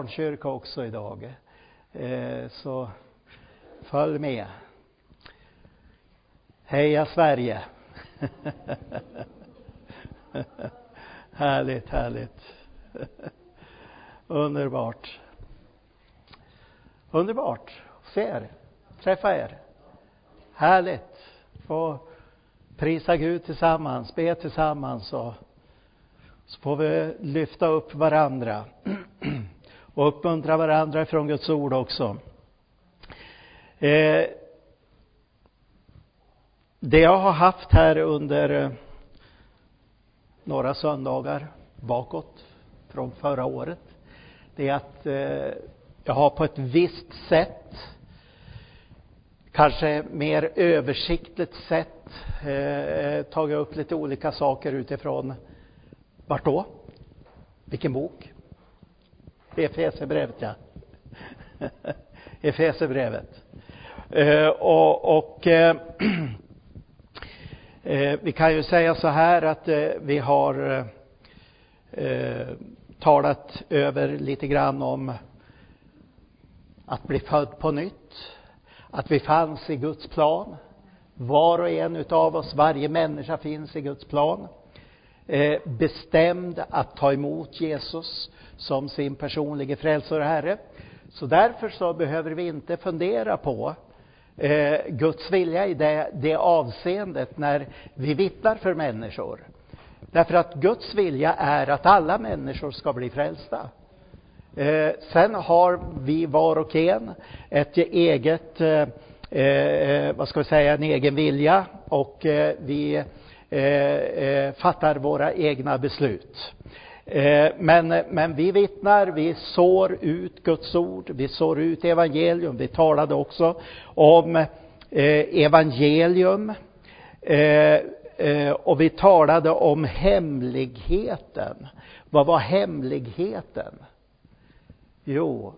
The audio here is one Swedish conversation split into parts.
barnkyrka också idag. Eh, så följ med. Heja Sverige! härligt, härligt. Underbart. Underbart. Se er, träffa er. Härligt. Få prisa Gud tillsammans, be tillsammans och så får vi lyfta upp varandra och uppmuntra varandra från Guds ord också. Eh, det jag har haft här under eh, några söndagar bakåt från förra året, det är att eh, jag har på ett visst sätt, kanske mer översiktligt sätt, eh, tagit upp lite olika saker utifrån vart då? Vilken bok? Efesierbrevet, ja. Efesierbrevet. Eh, och, och eh, eh, vi kan ju säga så här att eh, vi har eh, eh, talat över lite grann om att bli född på nytt, att vi fanns i Guds plan. Var och en utav oss, varje människa finns i Guds plan. Eh, bestämd att ta emot Jesus som sin personliga frälsare och Herre. Så därför så behöver vi inte fundera på eh, Guds vilja i det, det avseendet när vi vittnar för människor. Därför att Guds vilja är att alla människor ska bli frälsta. Eh, sen har vi var och en ett eget, eh, eh vad ska vi säga, en egen vilja och eh, vi Eh, eh, fattar våra egna beslut. Eh, men, men vi vittnar, vi sår ut Guds ord, vi sår ut evangelium. Vi talade också om eh, evangelium. Eh, eh och vi talade om hemligheten. Vad var hemligheten? Jo,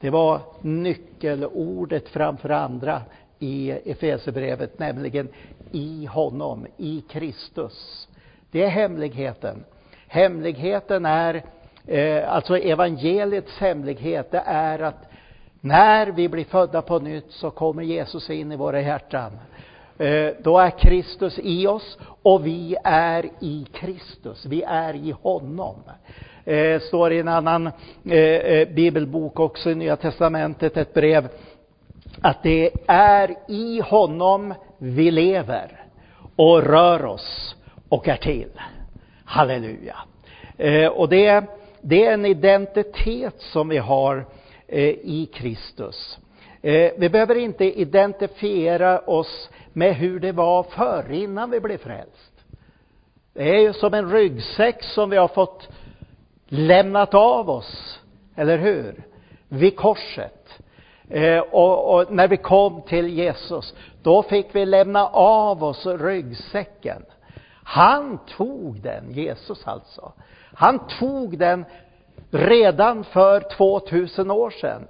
det var nyckelordet framför andra i Efesierbrevet, nämligen i honom, i Kristus. Det är hemligheten. Hemligheten är, eh, alltså evangeliets hemlighet, det är att när vi blir födda på nytt så kommer Jesus in i våra hjärtan. Eh, då är Kristus i oss och vi är i Kristus, vi är i honom. Eh, står i en annan eh, eh, bibelbok också i Nya Testamentet, ett brev, att det är i honom vi lever och rör oss och är till. Halleluja. Eh, och det, det är en identitet som vi har eh, i Kristus. Eh, vi behöver inte identifiera oss med hur det var förr, innan vi blev frälst. Det är ju som en ryggsäck som vi har fått lämnat av oss, eller hur? Vid korset. Eh, och, och, när vi kom till Jesus, då fick vi lämna av oss ryggsäcken. Han tog den, Jesus alltså. Han tog den redan för 2000 år sedan.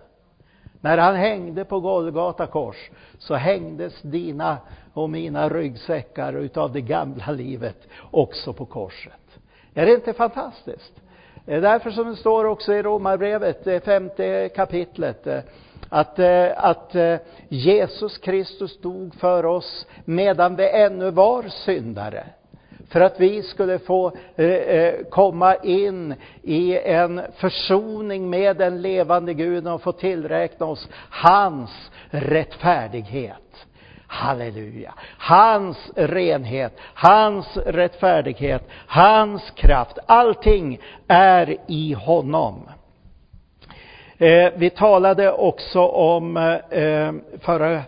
När han hängde på Golgata kors så hängdes dina och mina ryggsäckar utav det gamla livet också på korset. Är det inte fantastiskt? Det är därför som det står också i Romarbrevet, femte kapitlet, eh, att, eh, att eh, Jesus Kristus dog för oss medan vi ännu var syndare för att vi skulle få eh, komma in i en försoning med den levande Guden och få tillräkna oss hans rättfärdighet. Halleluja! Hans renhet, hans rättfärdighet, hans kraft, allting är i honom. Eh, vi talade också om eh, förra,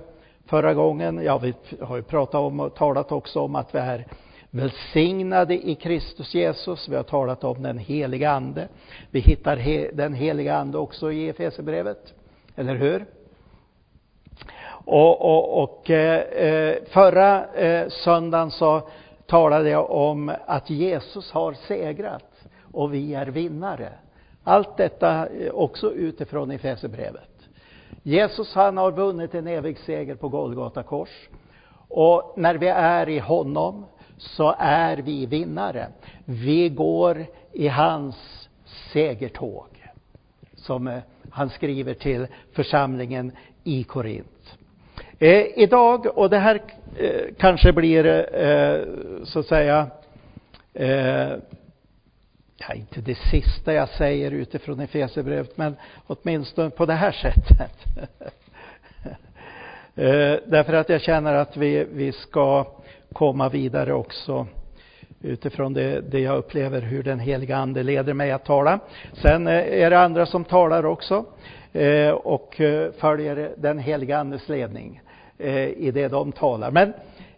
förra gången, ja vi har ju pratat om och talat också om att vi är välsignade i Kristus Jesus. Vi har talat om den heliga Ande. Vi hittar he, den heliga Ande också i Efesierbrevet. Eller hur? Och, och, och eh, eh förra eh, söndagen så talade jag om att Jesus har segrat och vi är vinnare. Allt detta också utifrån Efesierbrevet. Jesus han har vunnit en evig seger på Golgata kors. Och när vi är i honom så är vi vinnare. Vi går i hans segertåg. som eh, han skriver till församlingen i Korint. Eh, idag, och det här eh, kanske blir eh, så att säga eh, ja, inte det sista jag säger utifrån Efesierbrevet, men åtminstone på det här sättet. Eh, därför att jag känner att vi, vi ska komma vidare också utifrån det, det jag upplever hur den heliga Ande leder mig att tala. Sen eh, är det andra som talar också eh, och följer den heliga Andes ledning i det de talar. Men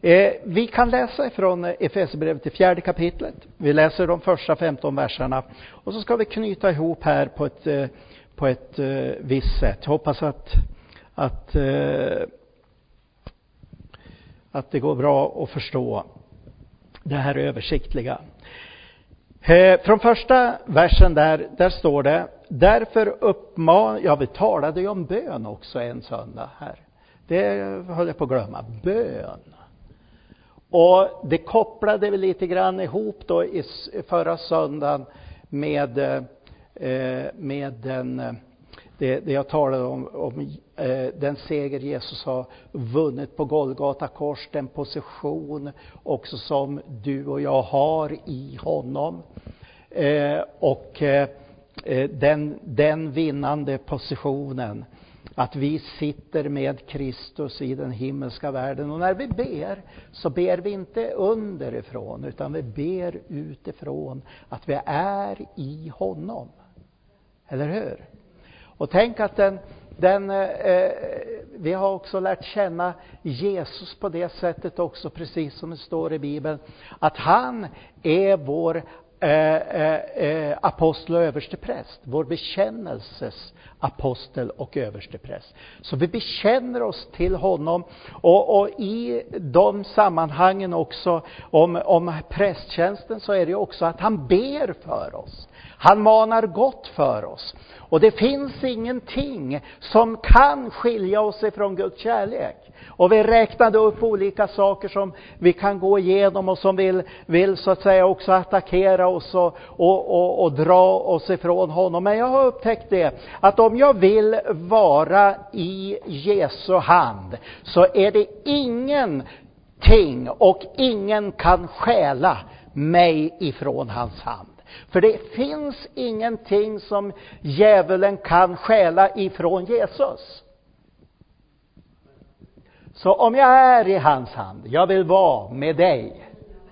Eh, vi kan läsa ifrån eh, Efesierbrevet till fjärde kapitlet. Vi läser de första 15 verserna och så ska vi knyta ihop här på ett, eh, på ett visst sätt. Hoppas att, att att det går bra att förstå det här översiktliga. Från första versen där, där står det, därför uppmanar, ja vi talade ju om bön också en söndag här. Det höll jag på att glömma, bön. Och det kopplade vi lite grann ihop då i förra söndagen med, eh, med den det, det jag talade om, om eh, den seger Jesus har vunnit på Golgata kors, den position också som du och jag har i honom. Eh, och den, den vinnande positionen, att vi sitter med Kristus i den himmelska världen. Och när vi ber, så ber vi inte underifrån, utan vi ber utifrån att vi är i honom. Eller hur? Och tänk att den, den eh, eh vi har också lärt känna Jesus på det sättet också, precis som det står i Bibeln, att han är vår eh, eh, eh apostel och överstepräst, vår bekännelses apostel och överstepräst. Så vi bekänner oss till honom och, och, i de sammanhangen också om, om prästtjänsten så är det också att han ber för oss. Han manar gott för oss. Och det finns ingenting som kan skilja oss ifrån Guds kärlek. Och vi räknade upp olika saker som vi kan gå igenom och som vill, vill så att säga också attackera oss och, och, och, och dra oss ifrån honom. Men jag har upptäckt det, att om jag vill vara i Jesu hand, så är det ingenting och ingen kan stjäla mig ifrån hans hand. För det finns ingenting som djävulen kan stjäla ifrån Jesus. Så om jag är i hans hand, jag vill vara med dig.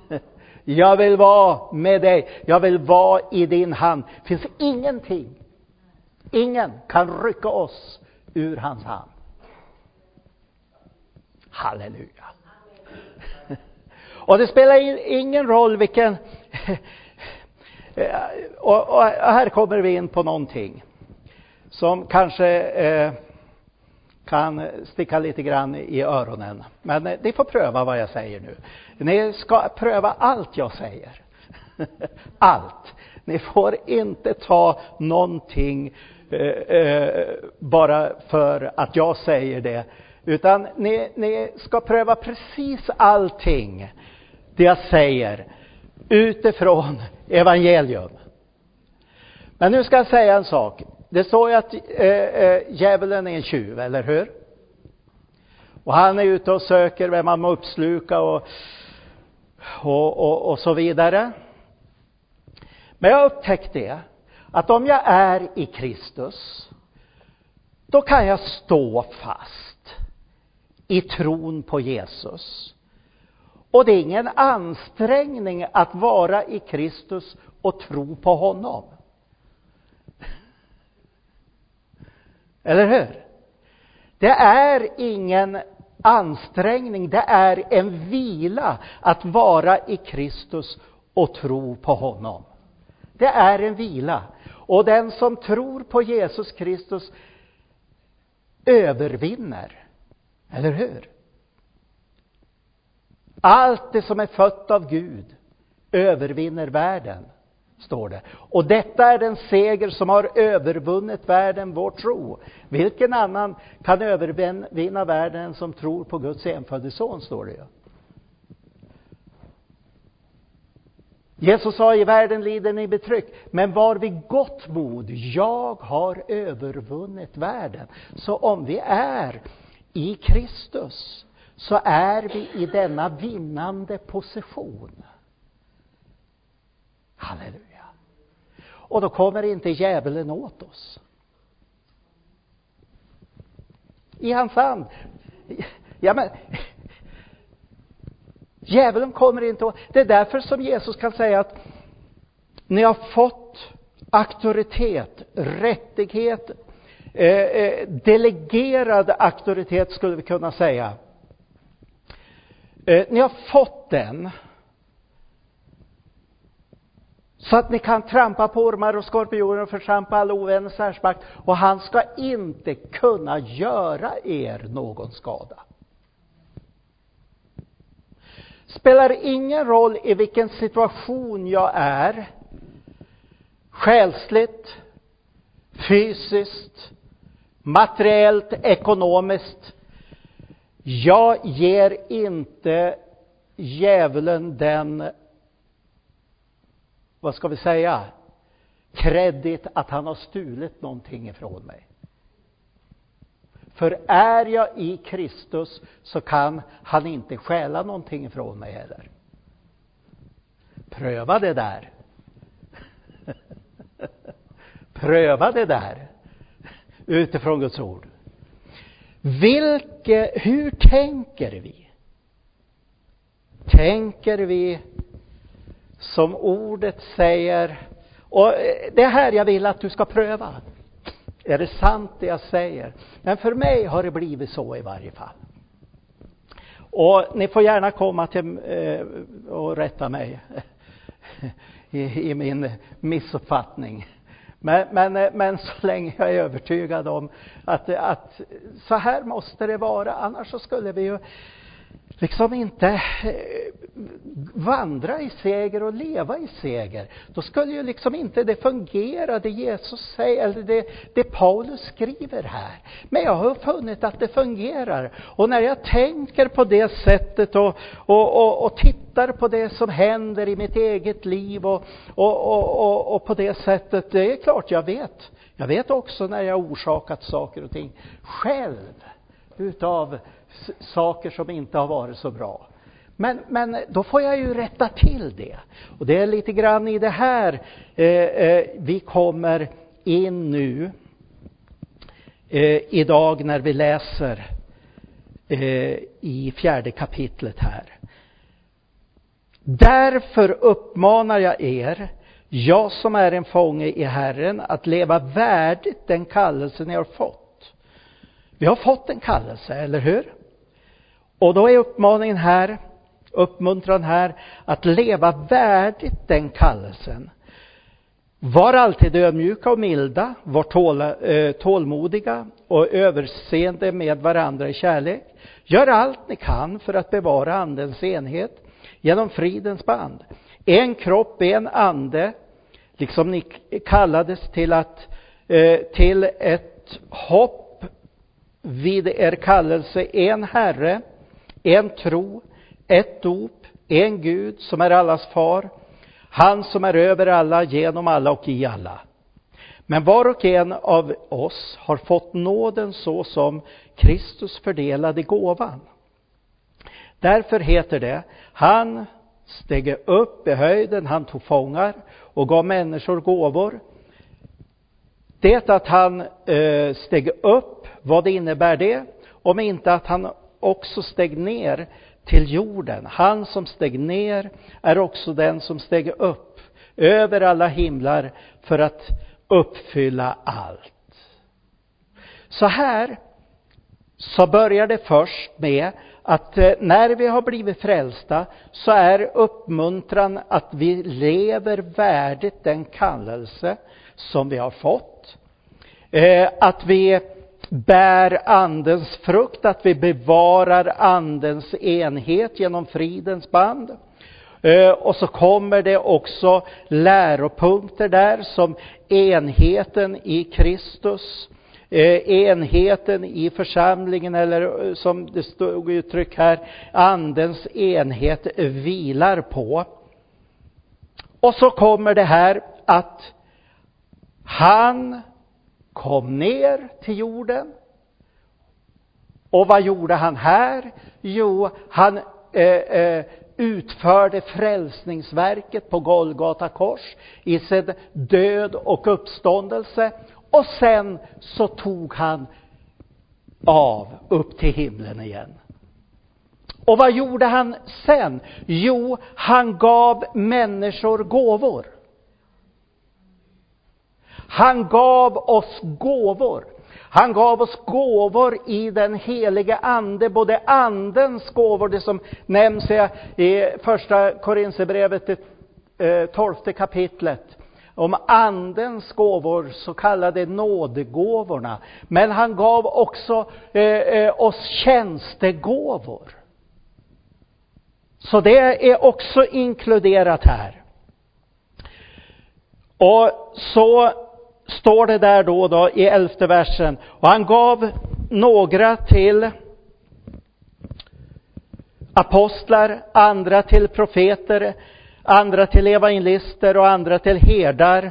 Jag vill vara med dig. Jag vill vara i din hand. Det finns ingenting, ingen kan rycka oss ur hans hand. Halleluja. Och det spelar ingen roll vilken Eh, och, och, här kommer vi in på någonting som kanske eh, kan sticka lite grann i öronen. Men eh, ni får pröva vad jag säger nu. Ni ska pröva allt jag säger. allt. Ni får inte ta någonting eh, eh, bara för att jag säger det. Utan ni, ni ska pröva precis allting det jag säger utifrån evangelium. Men nu ska jag säga en sak. Det står ju att eh, eh, djävulen är en tjuv, eller hur? Och han är ute och söker vem han må uppsluka och, och, och, och så vidare. Men jag har upptäckt det, att om jag är i Kristus, då kan jag stå fast i tron på Jesus. Och det är ingen ansträngning att vara i Kristus och tro på honom. Eller hur? Det är ingen ansträngning, det är en vila att vara i Kristus och tro på honom. Det är en vila. Och den som tror på Jesus Kristus övervinner. Eller hur? Allt det som är fött av Gud övervinner världen, står det. Och detta är den seger som har övervunnit världen, vår tro. Vilken annan kan övervinna världen som tror på Guds enfödde son, står det ju. Jesus sa i världen lider ni betryck, men var vid gott mod, jag har övervunnit världen. Så om vi är i Kristus så är vi i denna vinnande position. Halleluja. Och då kommer inte djävulen åt oss. I hans hand. Ja, men Djävulen kommer inte åt. Det är därför som Jesus kan säga att ni har fått auktoritet, rättighet, eh, eh delegerad auktoritet skulle vi kunna säga. Eh, ni har fått den så att ni kan trampa på ormar och skorpioner och förtrampa all ovännens härsmakt och han ska inte kunna göra er någon skada. Spelar ingen roll i vilken situation jag är, själsligt, fysiskt, materiellt, ekonomiskt. Jag ger inte djävulen den, vad ska vi säga, kredit att han har stulit någonting ifrån mig. För är jag i Kristus så kan han inte stjäla någonting ifrån mig heller. Pröva det där. Pröva det där utifrån Guds ord. Vilke, hur tänker vi? Tänker vi som ordet säger? Och eh, det är här jag vill att du ska pröva. Är det sant det jag säger? Men för mig har det blivit så i varje fall. Och ni får gärna komma till eh, och rätta mig i, i min missuppfattning. Men, men, eh, men så länge jag är övertygad om att, att så här måste det vara, annars så skulle vi ju liksom inte eh, vandra i seger och leva i seger. Då skulle ju liksom inte det fungera, det Jesus säger, eller det, det Paulus skriver här. Men jag har funnit att det fungerar. Och när jag tänker på det sättet och, och, och, och tittar på det som händer i mitt eget liv och, och, och, på det sättet, det är klart jag vet. Jag vet också när jag orsakat saker och ting själv utav saker som inte har varit så bra. Men, men då får jag ju rätta till det. Och det är lite grann i det här eh, eh, vi kommer in nu eh, idag när vi läser eh, i fjärde kapitlet här. Därför uppmanar jag er, jag som är en fånge i Herren, att leva värdigt den kallelse ni har fått. Vi har fått en kallelse, eller hur? Och då är uppmaningen här, uppmuntran här, att leva värdigt den kallelsen. Var alltid ödmjuka och milda, var tåla, eh, tålmodiga och överseende med varandra i kärlek. Gör allt ni kan för att bevara andens enhet genom fridens band. En kropp, en ande, liksom ni kallades till att, eh, till ett hopp vid er kallelse, en Herre, en tro, ett dop, en Gud som är allas far, han som är över alla, genom alla och i alla. Men var och en av oss har fått nåden så som Kristus fördelade gåvan. Därför heter det, han steg upp i höjden, han tog fångar och gav människor gåvor. Det att han eh, steg upp, vad innebär det? Om inte att han också steg ner till jorden. Han som steg ner är också den som steg upp över alla himlar för att uppfylla allt. Så här så börjar det först med att eh, när vi har blivit frälsta så är uppmuntran att vi lever värdigt den kallelse som vi har fått. Eh, att vi bär andens frukt, att vi bevarar andens enhet genom fridens band. Eh, och så kommer det också läropunkter där som enheten i Kristus, eh, enheten i församlingen eller eh, som det stod uttryck här, andens enhet vilar på. Och så kommer det här att han kom ner till jorden. Och vad gjorde han här? Jo, han eh, eh, utförde frälsningsverket på Golgata kors i sin död och uppståndelse. Och sen så tog han av upp till himlen igen. Och vad gjorde han sen? Jo, han gav människor gåvor. Han gav oss gåvor. Han gav oss gåvor i den helige Ande, både Andens gåvor, det som nämns i första Korinthierbrevet, eh, tolfte kapitlet, om Andens gåvor, så kallade nådegåvorna. Men han gav också eh, eh oss tjänstegåvor. Så det är också inkluderat här. Och så står det där då, då i elfte versen. Och han gav några till apostlar, andra till profeter, andra till evangelister och andra till herdar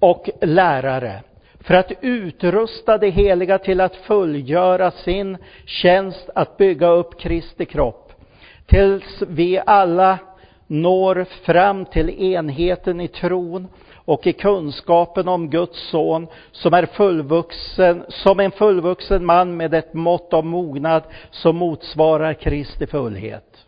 och lärare för att utrusta de heliga till att fullgöra sin tjänst att bygga upp Kristi kropp tills vi alla når fram till enheten i tron och i kunskapen om Guds son som är fullvuxen, som en fullvuxen man med ett mått av mognad som motsvarar Kristi fullhet.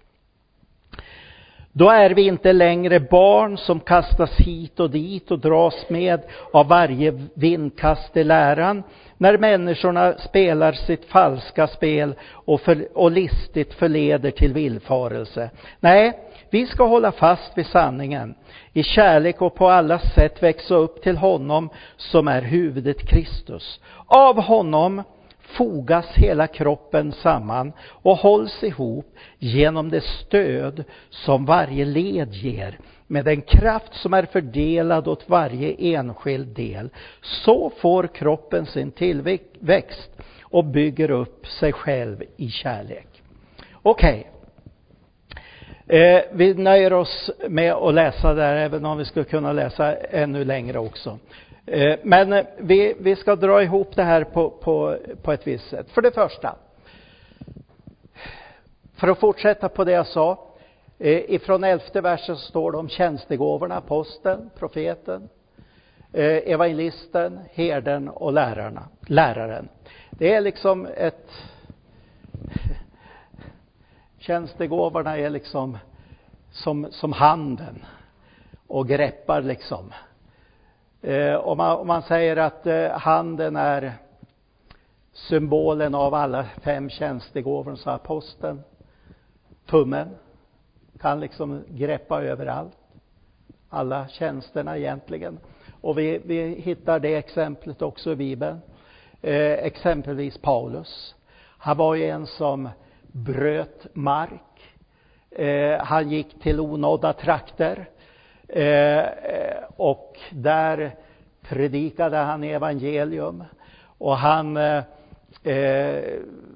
Då är vi inte längre barn som kastas hit och dit och dras med av varje vindkast i läran, när människorna spelar sitt falska spel och, för, och listigt förleder till villfarelse. Nej, vi ska hålla fast vid sanningen, i kärlek och på alla sätt växa upp till honom som är huvudet Kristus. Av honom fogas hela kroppen samman och hålls ihop genom det stöd som varje led ger med den kraft som är fördelad åt varje enskild del. Så får kroppen sin tillväxt och bygger upp sig själv i kärlek. Okej. Okay. Eh, vi nöjer oss med att läsa där, även om vi skulle kunna läsa ännu längre också. Eh, men eh, vi, vi ska dra ihop det här på, på, på ett visst sätt. För det första, för att fortsätta på det jag sa, eh, ifrån elfte versen står det om tjänstegåvorna, aposteln, profeten, eh, evangelisten, herden och lärarna, läraren. Det är liksom ett Tjänstegåvorna är liksom som, som handen och greppar liksom. Eh, om, man, om man säger att eh, handen är symbolen av alla fem tjänstegåvorna så aposteln, tummen, kan liksom greppa överallt. Alla tjänsterna egentligen. Och vi, vi hittar det exemplet också i Bibeln. Eh, exempelvis Paulus. Han var ju en som bröt mark. Eh, han gick till onådda trakter. Eh, och där predikade han evangelium. Och han eh, eh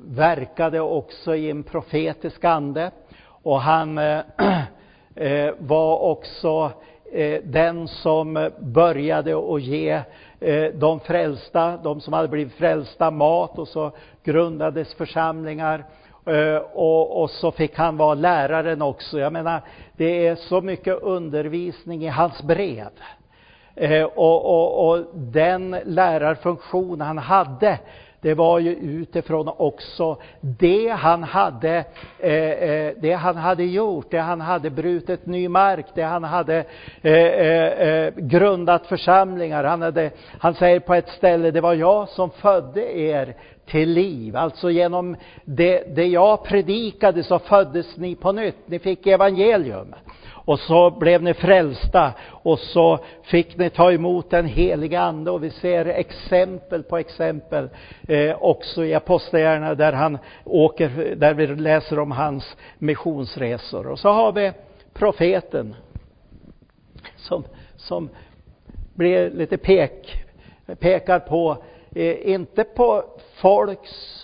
verkade också i en profetisk ande. Och han eh, eh, var också eh, den som började att ge eh, de frälsta, de som hade blivit frälsta, mat och så grundades församlingar Eh, och, och, så fick han vara läraren också. Jag menar, det är så mycket undervisning i hans brev. Eh, och, och, och den lärarfunktion han hade, det var ju utifrån också det han hade, eh, eh det han hade gjort, det han hade brutit ny mark, det han hade eh, eh, grundat församlingar. Han, hade, han säger på ett ställe, det var jag som födde er till liv. Alltså genom det, det jag predikade så föddes ni på nytt. Ni fick evangelium. Och så blev ni frälsta och så fick ni ta emot den heliga Ande och vi ser exempel på exempel eh, också i Apostlagärningarna där han åker, där vi läser om hans missionsresor. Och så har vi profeten som, som blir lite pek, pekar på, eh, inte på folks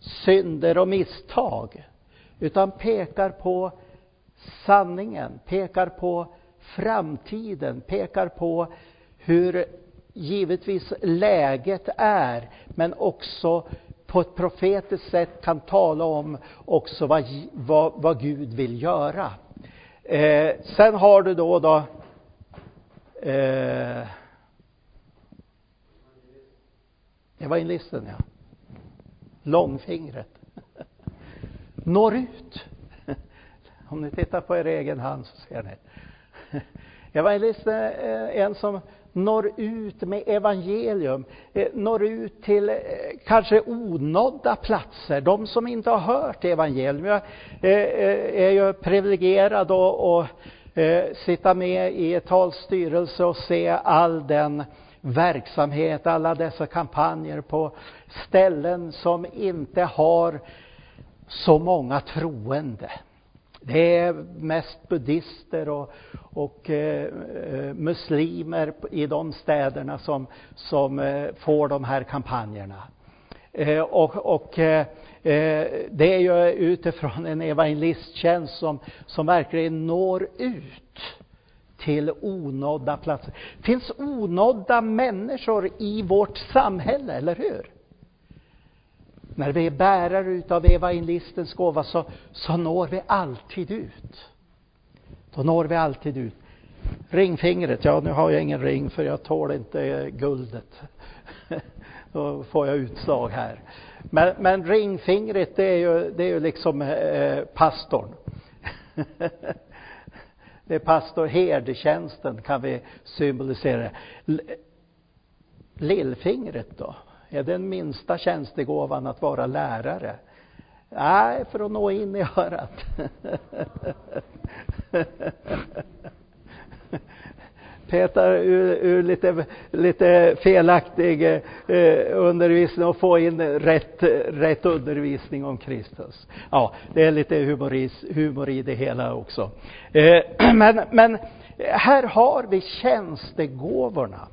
synder och misstag, utan pekar på sanningen, pekar på framtiden, pekar på hur givetvis läget är, men också på ett profetiskt sätt kan tala om också vad, vad, vad Gud vill göra. Eh, sen har du då, då eh, evangelisten, ja. Långfingret. Når ut. Om ni tittar på er egen hand så ser ni. Jag var eh, en som når ut med evangelium, eh, når ut till eh, kanske onådda platser, de som inte har hört evangelium. Jag är ju privilegierad att sitta med i ett talstyrelse och se all den verksamhet, alla dessa kampanjer på ställen som inte har så många troende. Det är mest buddister och, och eh, muslimer i de städerna som, som eh, får de här kampanjerna. Eh, och, och eh, eh det är ju utifrån en evangelisttjänst som, som verkligen når ut till onådda platser. Det finns onådda människor i vårt samhälle, eller hur? När vi är bärare utav evangelistens gåva så, så når vi alltid ut. Då når vi alltid ut. Ringfingret, ja nu har jag ingen ring för jag tål inte guldet. Då får jag utslag här. Men, men ringfingret det är ju, det är ju liksom eh, eh pastorn. det är pastor herdetjänsten kan vi symbolisera. Lillfingret då? Är den minsta tjänstegåvan att vara lärare? Nej, för att nå in i örat. Petar ur, ur, lite, lite felaktig eh, undervisning och få in rätt, rätt undervisning om Kristus. Ja, det är lite humoris, humor i det hela också. Eh, men, men här har vi tjänstegåvorna.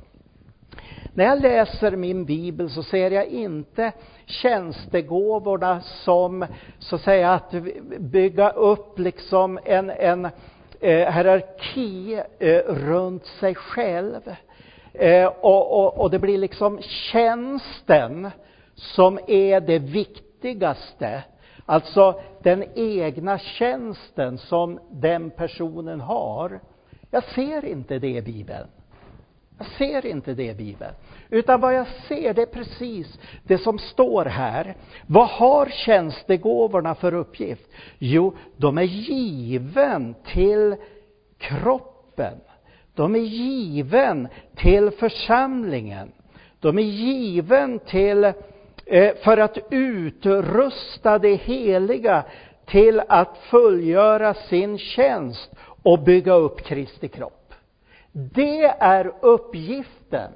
När jag läser min bibel så ser jag inte tjänstegåvorna som så att säga att bygga upp liksom en, en eh, hierarki eh, runt sig själv. Eh, och, och, och det blir liksom tjänsten som är det viktigaste. Alltså den egna tjänsten som den personen har. Jag ser inte det i Bibeln. Jag ser inte det i Bibeln. Utan vad jag ser, det är precis det som står här. Vad har tjänstegåvorna för uppgift? Jo, de är given till kroppen. De är given till församlingen. De är given till, eh, för att utrusta det heliga till att fullgöra sin tjänst och bygga upp Kristi kropp. Det är uppgiften.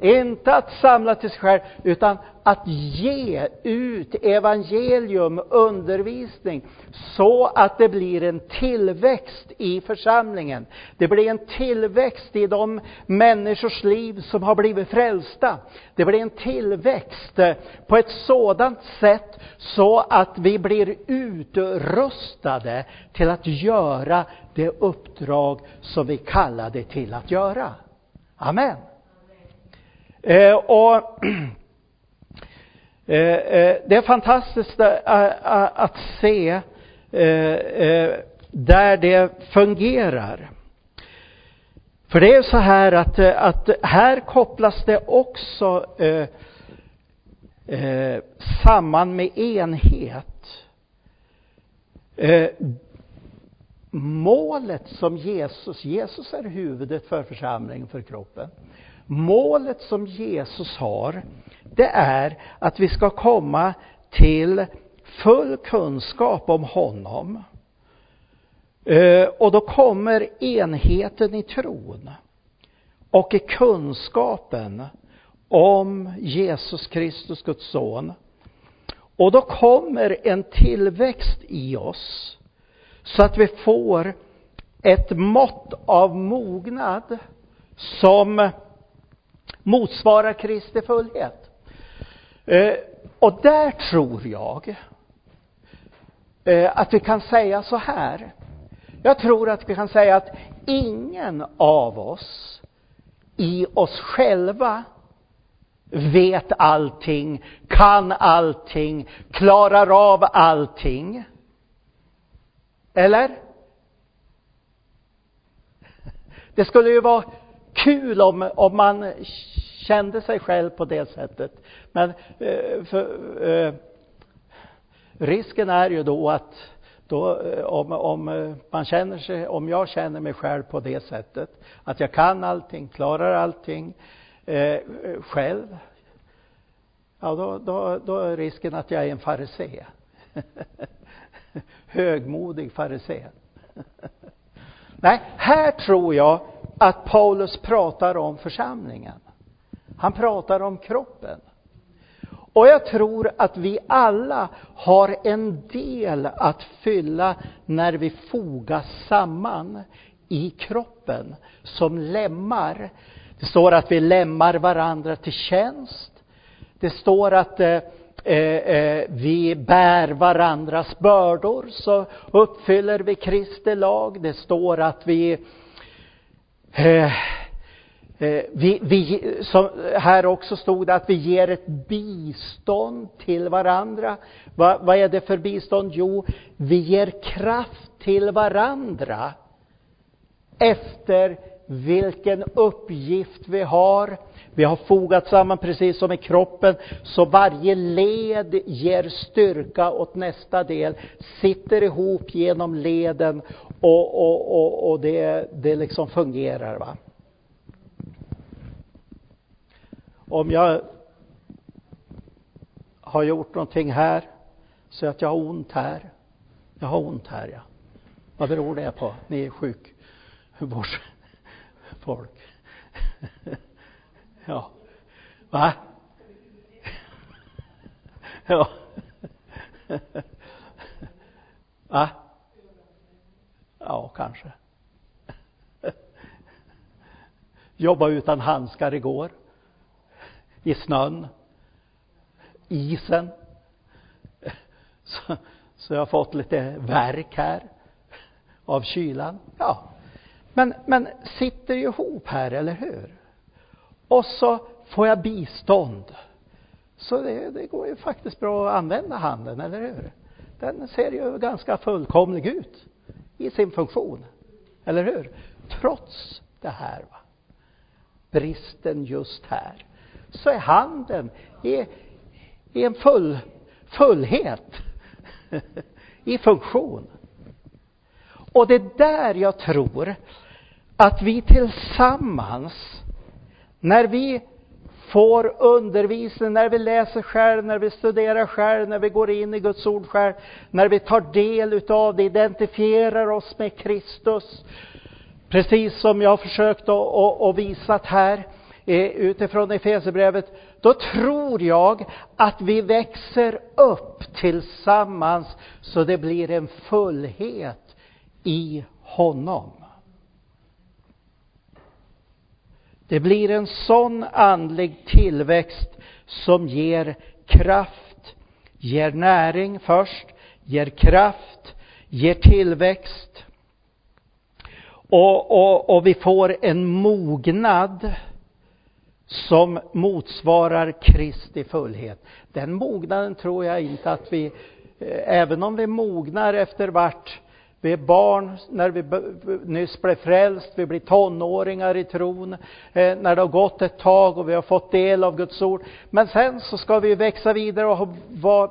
Inte att samla till sig själv, utan att ge ut evangelium, undervisning, så att det blir en tillväxt i församlingen. Det blir en tillväxt i de människors liv som har blivit frälsta. Det blir en tillväxt eh, på ett sådant sätt så att vi blir utrustade till att göra det uppdrag som vi kallade till att göra. Amen. Eh, och eh, eh, det är fantastiskt eh, att se eh, där det fungerar. För det är så här att, att här kopplas det också eh, eh, samman med enhet. Eh, målet som Jesus, Jesus är huvudet för församlingen, för kroppen. Målet som Jesus har, det är att vi ska komma till full kunskap om honom. Eh, och då kommer enheten i tron och i kunskapen om Jesus Kristus, Guds son. Och då kommer en tillväxt i oss så att vi får ett mått av mognad som motsvarar Kristi fullhet. Eh, och där tror jag eh, att vi kan säga så här. Jag tror att vi kan säga att ingen av oss i oss själva vet allting, kan allting, klarar av allting. Eller? Det skulle ju vara kul om, om man kände sig själv på det sättet. Men eh, för, eh, risken är ju då att då, eh, om, om eh, man känner sig, om jag känner mig själv på det sättet, att jag kan allting, klarar allting eh, själv, ja då, då, då är risken att jag är en farisé. Högmodig farisé. Nej, här tror jag att Paulus pratar om församlingen. Han pratar om kroppen. Och jag tror att vi alla har en del att fylla när vi fogas samman i kroppen som lemmar. Det står att vi lämmar varandra till tjänst. Det står att eh, eh, eh, vi bär varandras bördor så uppfyller vi Kristi lag. Det står att vi eh, Eh, vi, vi, som här också stod det att vi ger ett bistånd till varandra. Va, vad är det för bistånd? Jo, vi ger kraft till varandra efter vilken uppgift vi har. Vi har fogat samman precis som i kroppen, så varje led ger styrka åt nästa del, sitter ihop genom leden och, och, och, och det, det liksom fungerar. Va? Om jag har gjort någonting här så att jag har ont här. Jag har ont här, ja. Vad beror det på? Ni är sjukvårdsfolk. ja. Va? ja. Va? Ja, kanske. Jobba utan handskar igår i snön, isen. Så, så jag har fått lite värk här av kylan. Ja, men, men sitter ju ihop här, eller hur? Och så får jag bistånd. Så det, det går ju faktiskt bra att använda handen, eller hur? Den ser ju ganska fullkomlig ut i sin funktion, eller hur? Trots det här, va? bristen just här så är handen i, i en full, fullhet, i funktion. Och det är där jag tror att vi tillsammans, när vi får undervisning, när vi läser själv, när vi studerar själv, när vi går in i Guds ord själv, när vi tar del utav det, identifierar oss med Kristus, precis som jag har försökt att visa här, eh, utifrån Efesierbrevet, då tror jag att vi växer upp tillsammans så det blir en fullhet i honom. Det blir en sån andlig tillväxt som ger kraft, ger näring först, ger kraft, ger tillväxt. Och, och, och vi får en mognad som motsvarar Kristi fullhet. Den mognaden tror jag inte att vi, eh, även om vi mognar efter vart vi är barn när vi nyss blev frälst, vi blir tonåringar i tron, eh, när det har gått ett tag och vi har fått del av Guds ord. Men sen så ska vi växa vidare och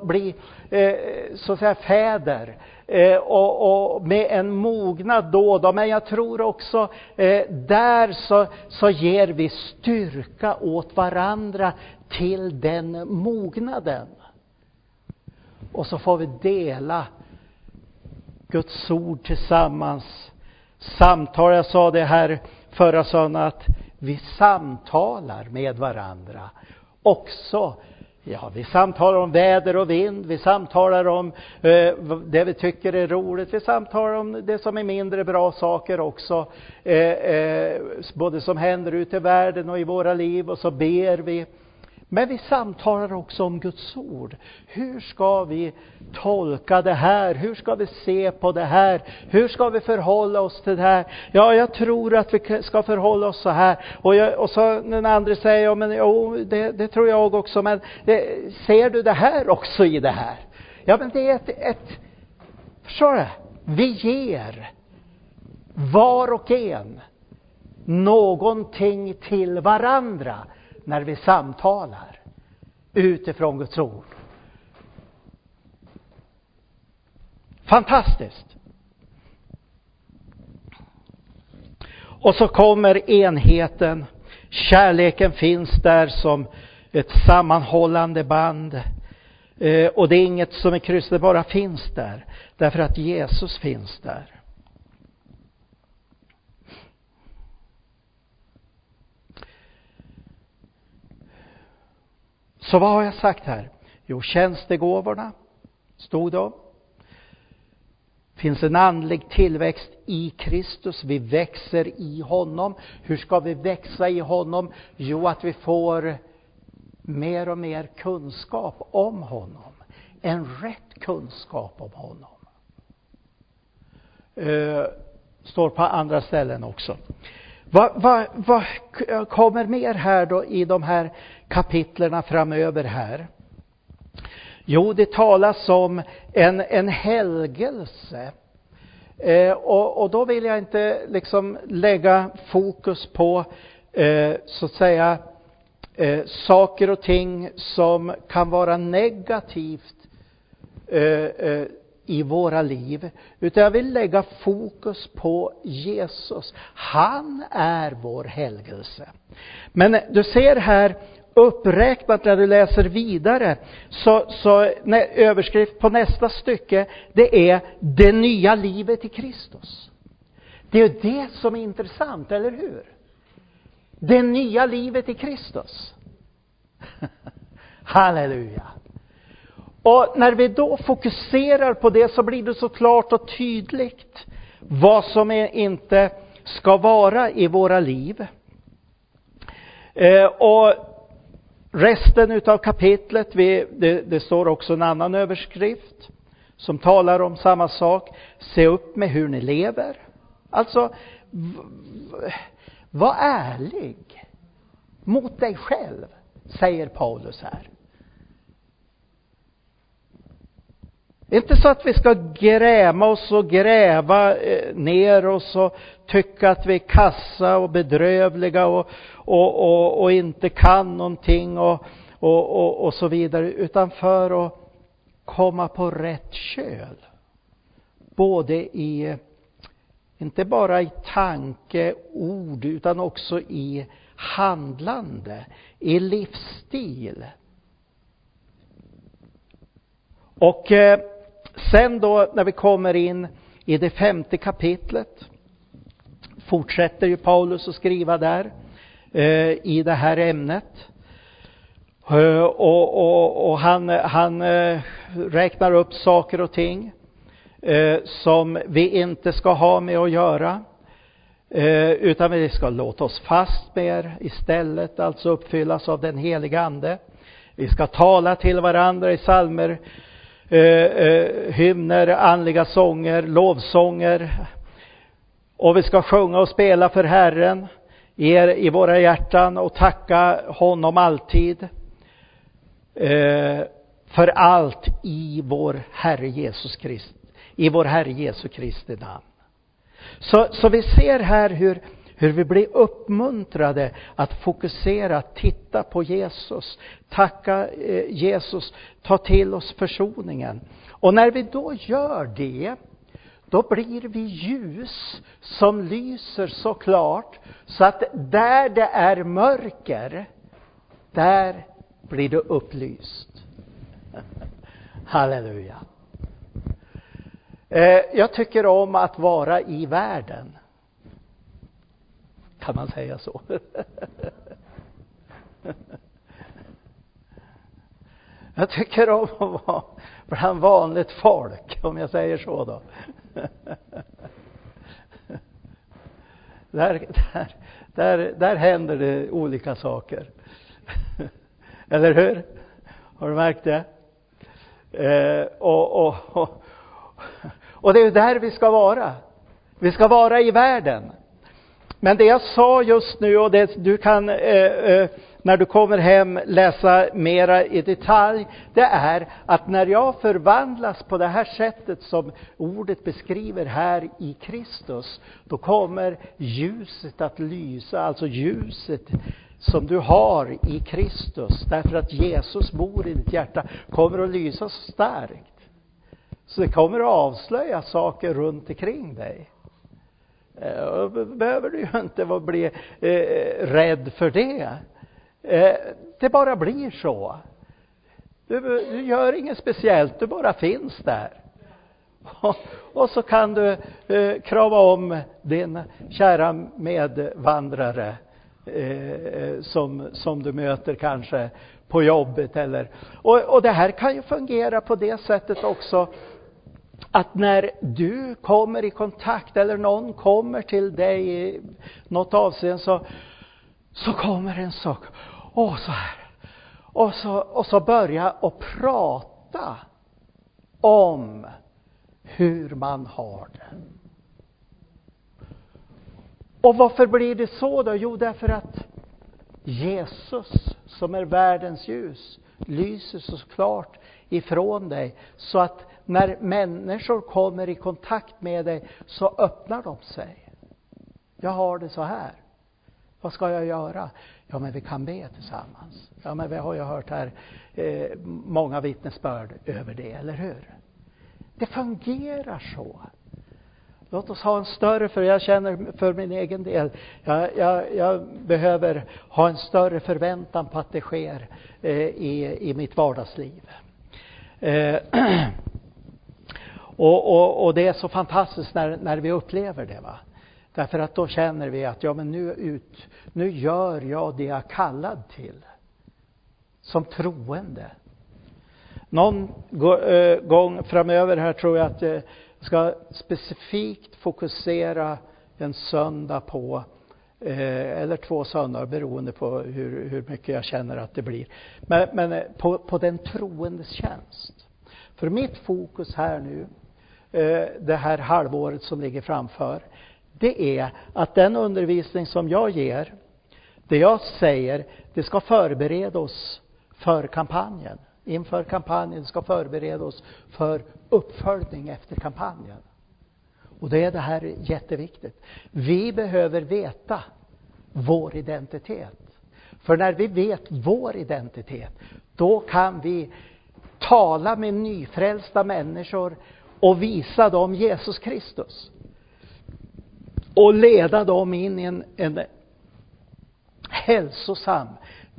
bli, eh, så att säga, fäder. Eh, och, och, med en mognad då och då. Men jag tror också eh, där så, så ger vi styrka åt varandra till den mognaden. Och så får vi dela Guds ord tillsammans. Samtal, jag sa det här förra söndagen, att vi samtalar med varandra. Också, ja, vi samtalar om väder och vind, vi samtalar om eh, det vi tycker är roligt, vi samtalar om det som är mindre bra saker också, eh, eh, både som händer ute i världen och i våra liv, och så ber vi. Men vi samtalar också om Guds ord. Hur ska vi tolka det här? Hur ska vi se på det här? Hur ska vi förhålla oss till det här? Ja, jag tror att vi ska förhålla oss så här. Och, jag, och så den andra säger, ja men jo, det, det tror jag också, men det, ser du det här också i det här? Ja, men det är ett, ett förstår du? Vi ger var och en någonting till varandra när vi samtalar utifrån Guds ord. Fantastiskt! Och så kommer enheten. Kärleken finns där som ett sammanhållande band. Eh, och det är inget som är krystat, det bara finns där. Därför att Jesus finns där. Så vad har jag sagt här? Jo, tjänstegåvorna, stod det finns en andlig tillväxt i Kristus. Vi växer i honom. Hur ska vi växa i honom? Jo, att vi får mer och mer kunskap om honom. En rätt kunskap om honom. Uh, står på andra ställen också. Vad, vad, vad eh, kommer mer här då i de här kapitlerna framöver här? Jo, det talas om en, en helgelse. Eh, och, och, då vill jag inte liksom lägga fokus på, eh, så att säga, eh, saker och ting som kan vara negativt eh, eh, i våra liv. Utan jag vill lägga fokus på Jesus. Han är vår helgelse. Men du ser här uppräknat när du läser vidare, så, så när, överskrift på nästa stycke, det är det nya livet i Kristus. Det är det som är intressant, eller hur? Det nya livet i Kristus. Halleluja! Och när vi då fokuserar på det så blir det så klart och tydligt vad som är, inte ska vara i våra liv. Eh, och resten utav kapitlet, vi, det, det står också en annan överskrift som talar om samma sak. Se upp med hur ni lever. Alltså, var ärlig mot dig själv, säger Paulus här. Inte så att vi ska gräma oss och gräva eh, ner oss och tycka att vi är kassa och bedrövliga och, och, och, och inte kan någonting och, och, och, och så vidare, utan för att komma på rätt köl. Både i, inte bara i tanke, ord, utan också i handlande, i livsstil. Och eh, Sen då när vi kommer in i det femte kapitlet fortsätter ju Paulus att skriva där Eh, i det här ämnet. Eh, och, och, och, han, han eh, räknar upp saker och ting eh, som vi inte ska ha med att göra. Eh, utan vi ska låta oss fast med istället, alltså uppfyllas av den heliga Ande. Vi ska tala till varandra i salmer eh, eh, hymner, andliga sånger, lovsånger. Och vi ska sjunga och spela för Herren er i våra hjärtan och tacka honom alltid. Eh, för allt i vår Herre Jesus Krist, i vår Herre Jesu Kristi namn. Så, så vi ser här hur hur vi blir uppmuntrade att fokusera, titta på Jesus, tacka eh, Jesus, ta till oss försoningen. Och när vi då gör det, då blir vi ljus som lyser så klart så att där det är mörker, där blir det upplyst. Halleluja. Eh, jag tycker om att vara i världen. Kan man säga så? Jag tycker om att vara bland vanligt folk, om jag säger så då. Där, där, där, där händer det olika saker. Eller hur? Har du märkt det? Eh, och, och, och, och det är där vi ska vara. Vi ska vara i världen. Men det jag sa just nu och det du kan eh, eh, när du kommer hem läsa mera i detalj, det är att när jag förvandlas på det här sättet som ordet beskriver här i Kristus, då kommer ljuset att lysa, alltså ljuset som du har i Kristus, därför att Jesus bor i ditt hjärta, kommer att lysa så starkt. Så det kommer att avslöja saker runt omkring dig. Eh, då behöver du ju inte bli eh, rädd för det. Eh, det bara blir så. Du, du gör inget speciellt, du bara finns där. Och så kan du eh, krama om din kära medvandrare eh, som, som du möter kanske på jobbet eller och, och det här kan ju fungera på det sättet också att när du kommer i kontakt eller någon kommer till dig i något avseende så, så kommer en sak, åh så här. Och så, och så börja och prata om hur man har det. Och varför blir det så då? Jo, därför att Jesus, som är världens ljus, lyser så klart ifrån dig så att när människor kommer i kontakt med dig så öppnar de sig. Jag har det så här. Vad ska jag göra? Ja, men vi kan be tillsammans. Ja, men vi har ju hört här eh, många vittnesbörd över det, eller hur? Det fungerar så. Låt oss ha en större, för jag känner för min egen del, jag, jag, jag behöver ha en större förväntan på att det sker eh, i, i mitt vardagsliv. Eh, och, och, och det är så fantastiskt när, när vi upplever det. Va? Därför att då känner vi att ja, men nu, ut, nu gör jag det jag är kallad till. Som troende. Någon eh, gång framöver här tror jag att jag ska specifikt fokusera en söndag på eh, eller två söndagar beroende på hur, hur mycket jag känner att det blir. Men, men på, på den troendes tjänst. För mitt fokus här nu, det här halvåret som ligger framför, det är att den undervisning som jag ger, det jag säger, det ska förbereda oss för kampanjen. Inför kampanjen ska förbereda oss för uppföljning efter kampanjen. Och det är det här jätteviktigt. Vi behöver veta vår identitet. För när vi vet vår identitet, då kan vi tala med nyfrälsta människor och visa dem Jesus Kristus och leda dem in i en, en hälsosam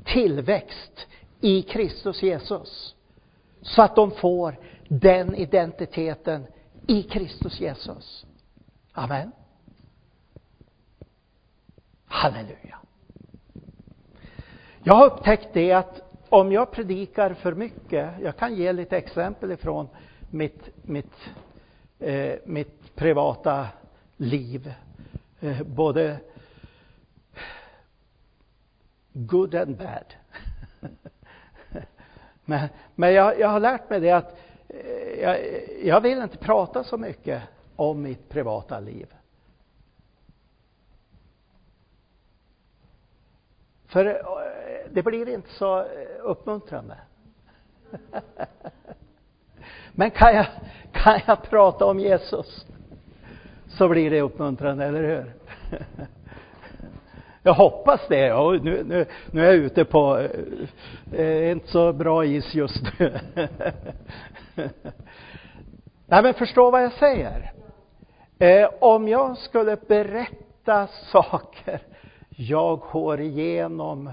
tillväxt i Kristus Jesus. Så att de får den identiteten i Kristus Jesus. Amen. Halleluja. Jag har upptäckt det att om jag predikar för mycket, jag kan ge lite exempel ifrån mitt, mitt, eh, mitt privata liv. Eh, både good and bad. men men jag, jag har lärt mig det att eh, jag, jag vill inte prata så mycket om mitt privata liv. För eh, det blir inte så eh, uppmuntrande. Men kan jag, kan jag prata om Jesus så blir det uppmuntrande, eller hur? Jag hoppas det. Ja, nu, nu, nu är jag ute på eh, inte så bra is just nu. Nej, men förstå vad jag säger. Eh, om jag skulle berätta saker jag går igenom,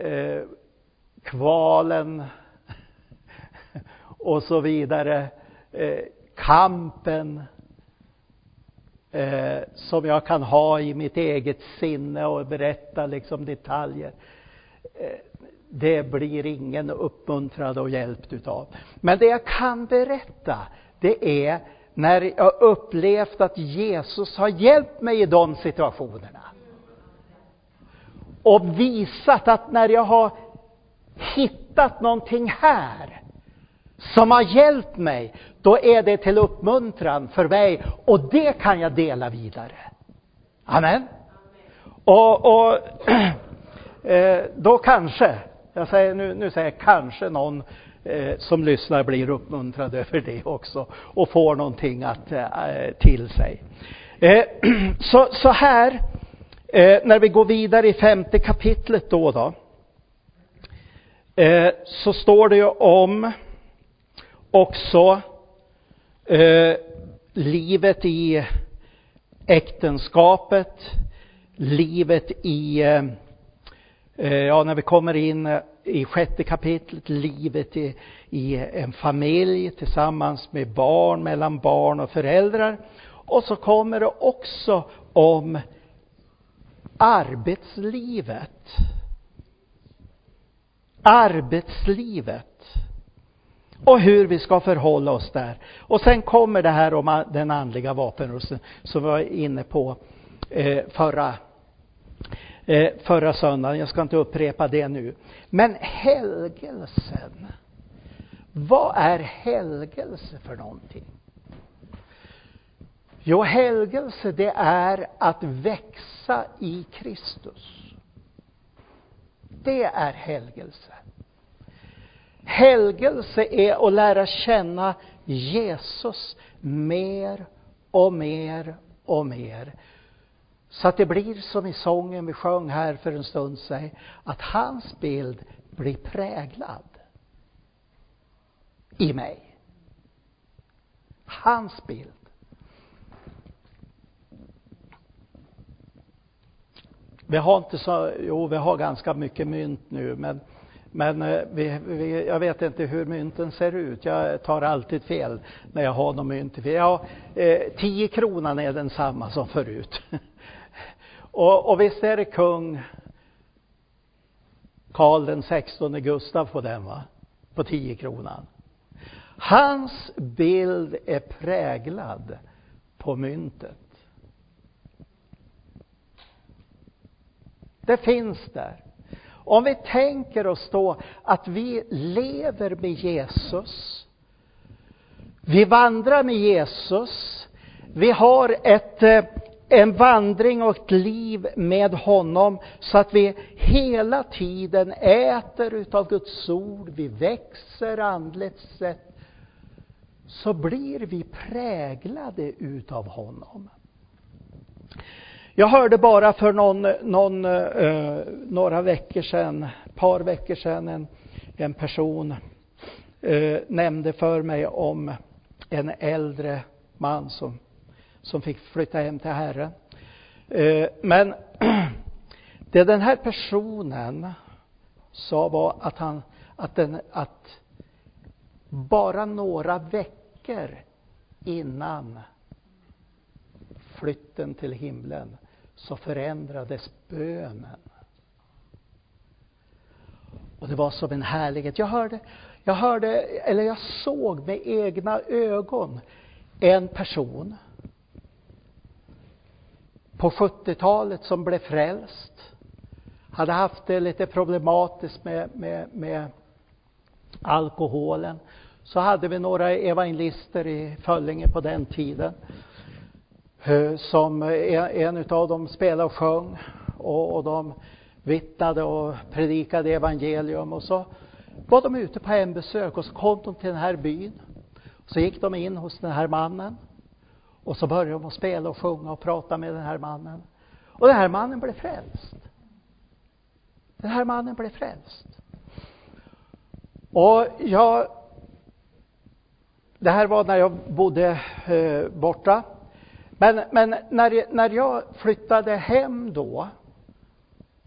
eh, kvalen och så vidare, eh, kampen, eh, som jag kan ha i mitt eget sinne och berätta liksom detaljer. Eh, det blir ingen uppmuntrad och hjälpt utav. Men det jag kan berätta, det är när jag upplevt att Jesus har hjälpt mig i de situationerna. Och visat att när jag har hittat någonting här som har hjälpt mig, då är det till uppmuntran för mig och det kan jag dela vidare. Amen. Och, och eh, då kanske, jag säger nu, nu säger jag kanske någon eh, som lyssnar blir uppmuntrad över det också och får någonting att, eh, till sig. Eh, så, så här, eh, när vi går vidare i femte kapitlet då, då eh, så står det ju om också eh, livet i äktenskapet, livet i, eh, eh, ja när vi kommer in i sjätte kapitlet, livet i, i en familj tillsammans med barn, mellan barn och föräldrar. Och så kommer det också om arbetslivet. Arbetslivet. Och hur vi ska förhålla oss där. Och sen kommer det här om den andliga vapenrustningen som vi var inne på eh, förra, eh, förra söndagen. Jag ska inte upprepa det nu. Men helgelsen. Vad är helgelse för någonting? Jo, helgelse det är att växa i Kristus. Det är helgelse. Helgelse är att lära känna Jesus mer och mer och mer. Så att det blir som i sången vi sjöng här för en stund sedan, att hans bild blir präglad i mig. Hans bild. Vi har inte så, jo vi har ganska mycket mynt nu men, men eh, vi, vi, jag vet inte hur mynten ser ut. Jag tar alltid fel när jag har någon mynt. Ja, eh, 10 kronan är densamma som förut. och, och visst är det kung Karl den 16 Gustav på den va? På 10 kronan. Hans bild är präglad på myntet. Det finns där. Om vi tänker oss då att vi lever med Jesus, vi vandrar med Jesus, vi har ett, eh, en vandring och ett liv med honom så att vi hela tiden äter utav Guds ord, vi växer andligt sett, så blir vi präglade utav honom. Jag hörde bara för någon, någon, eh, några veckor sedan, ett par veckor sedan, en, en person eh, nämnde för mig om en äldre man som, som fick flytta hem till Herren. Eh, men det den här personen sa var att han, att den, att bara några veckor innan flytten till himlen så förändrades bönen. Och det var som en härlighet. Jag hörde, jag hörde, eller jag såg med egna ögon en person på 70-talet som blev frälst. Hade haft det lite problematiskt med, med, med alkoholen. Så hade vi några evangelister i Föllinge på den tiden Eh, som en utav dem spelade och sjöng och, och de vittnade och predikade evangelium och så var de ute på hembesök och så kom de till den här byn. Så gick de in hos den här mannen och så började de att spela och sjunga och prata med den här mannen. Och den här mannen blev frälst. Den här mannen blev frälst. Och jag det här var när jag bodde eh, borta men, men när, när jag flyttade hem då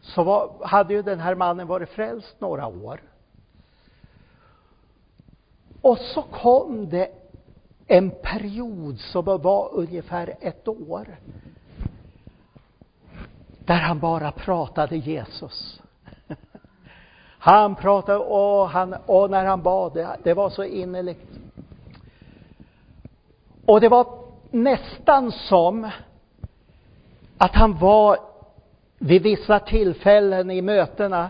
så var, hade ju den här mannen varit frälst några år. Och så kom det en period som var ungefär ett år. Där han bara pratade Jesus. Han pratade och, han, och när han bad, det, var så innerligt. Och det var nästan som att han var vid vissa tillfällen i mötena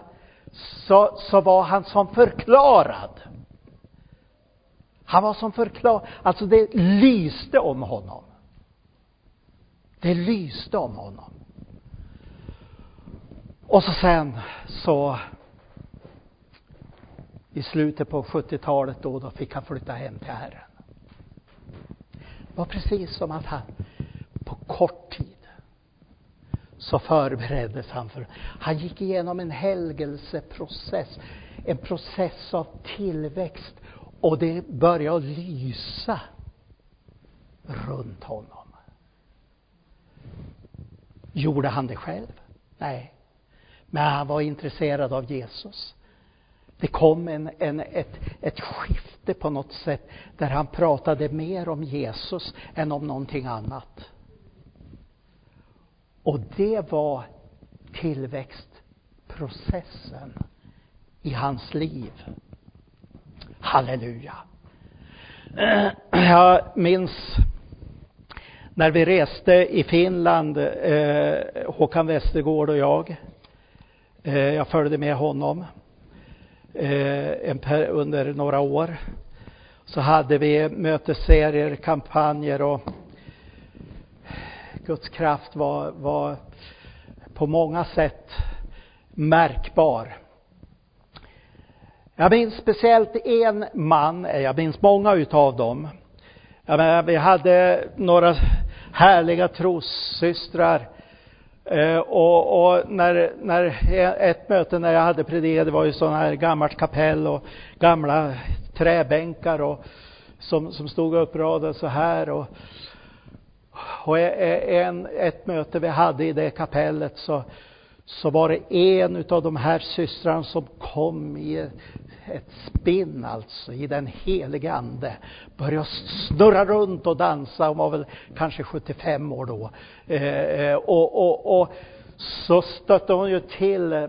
så, så var han som förklarad. Han var som förklarad, alltså det lyste om honom. Det lyste om honom. Och så sen så i slutet på 70-talet då, då fick han flytta hem till Herren. Det var precis som att han på kort tid så förbereddes han för, han gick igenom en helgelseprocess, en process av tillväxt och det började lysa runt honom. Gjorde han det själv? Nej. Men han var intresserad av Jesus. Det kom en, en, ett, ett skifte på något sätt där han pratade mer om Jesus än om någonting annat. Och det var tillväxtprocessen i hans liv. Halleluja. Jag minns när vi reste i Finland, eh, Håkan Westergård och jag. Eh, jag följde med honom eh, under några år. Så hade vi mötesserier, kampanjer och Guds kraft var, var på många sätt märkbar. Jag minns speciellt en man, eh, jag minns många utav dem. Jag menar, vi hade några härliga trossystrar. Eh, och, och, när, när ett möte när jag hade predikat, det var ju sådana här gammalt kapell och gamla träbänkar och som, som stod uppradade så här och, och e, e, en, ett möte vi hade i det kapellet så, så var det en utav de här systrarna som kom i ett spinn alltså i den helige ande. Började snurra runt och dansa, hon var väl kanske 75 år då. Eh, eh, och, och, och så stötte hon ju till eh,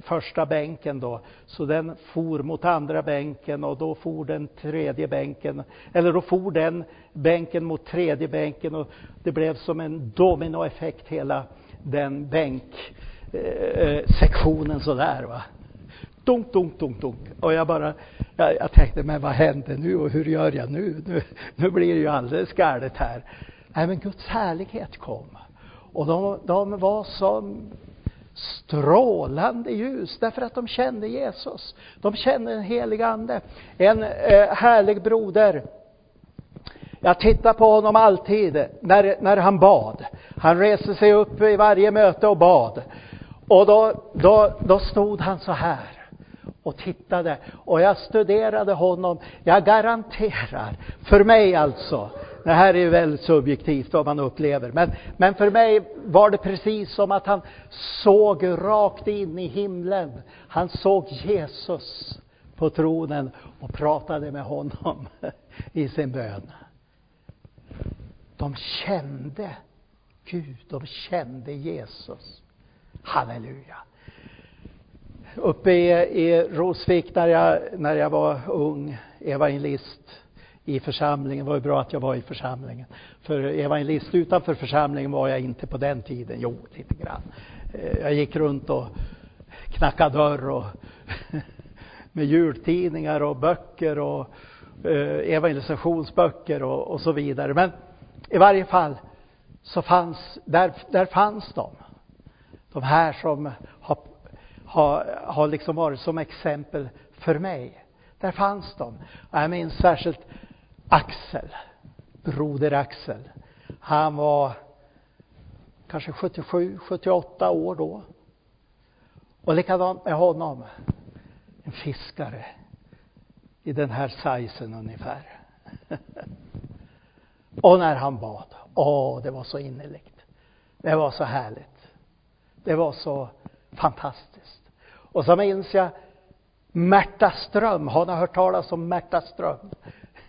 första bänken då, så den for mot andra bänken och då for den tredje bänken, eller då for den bänken mot tredje bänken och det blev som en dominoeffekt hela den bänksektionen eh, eh sådär va. Dunk, dunk, dunk, dunk. Och jag bara, jag, jag tänkte, men vad händer nu och hur gör jag nu? Nu, nu blir det ju alldeles galet här. Nej, men Guds härlighet kom. Och de, de var som strålande ljus därför att de kände Jesus. De kände den helige Ande. En eh, härlig broder. Jag tittar på honom alltid när, när han bad. Han reste sig upp i varje möte och bad. Och då, då, då stod han så här och tittade och jag studerade honom. Jag garanterar, för mig alltså, det här är ju väldigt subjektivt vad man upplever, men, men för mig var det precis som att han såg rakt in i himlen. Han såg Jesus på tronen och pratade med honom i sin bön. De kände Gud, de kände Jesus. Halleluja uppe i, i Rosvik när jag, när jag var ung evangelist i församlingen. Det var ju bra att jag var i församlingen. För evangelist utanför församlingen var jag inte på den tiden. Jo, lite grann. Eh, jag gick runt och knackade dörr och med jultidningar och böcker och eh, evangelisationsböcker och, och så vidare. Men i varje fall så fanns, där, där fanns de. De här som har har, har liksom varit som exempel för mig. Där fanns de. Jag minns särskilt Axel, broder Axel. Han var kanske 77, 78 år då. Och likadant med honom. En fiskare i den här sizen ungefär. och när han bad, åh, det var så innerligt. Det var så härligt. Det var så fantastiskt. Och så minns jag Märta Ström. Har ni hört talas om Märta Ström?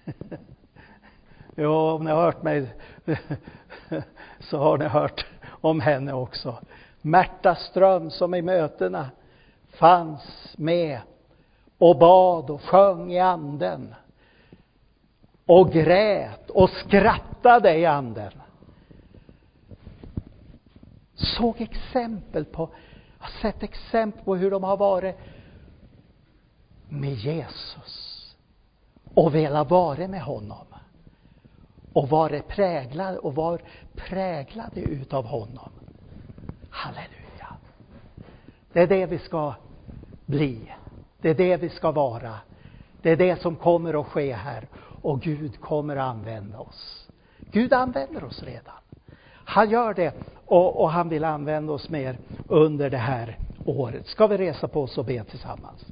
jo, om ni har hört mig så har ni hört om henne också. Märta Ström som i mötena fanns med och bad och sjöng i anden. Och grät och skrattade i anden. Såg exempel på jag har sett exempel på hur de har varit med Jesus och velat vara med honom och varit präglade och var präglade utav honom. Halleluja. Det är det vi ska bli. Det är det vi ska vara. Det är det som kommer att ske här. Och Gud kommer att använda oss. Gud använder oss redan. Han gör det och, och han vill använda oss mer under det här året. Ska vi resa på oss och be tillsammans?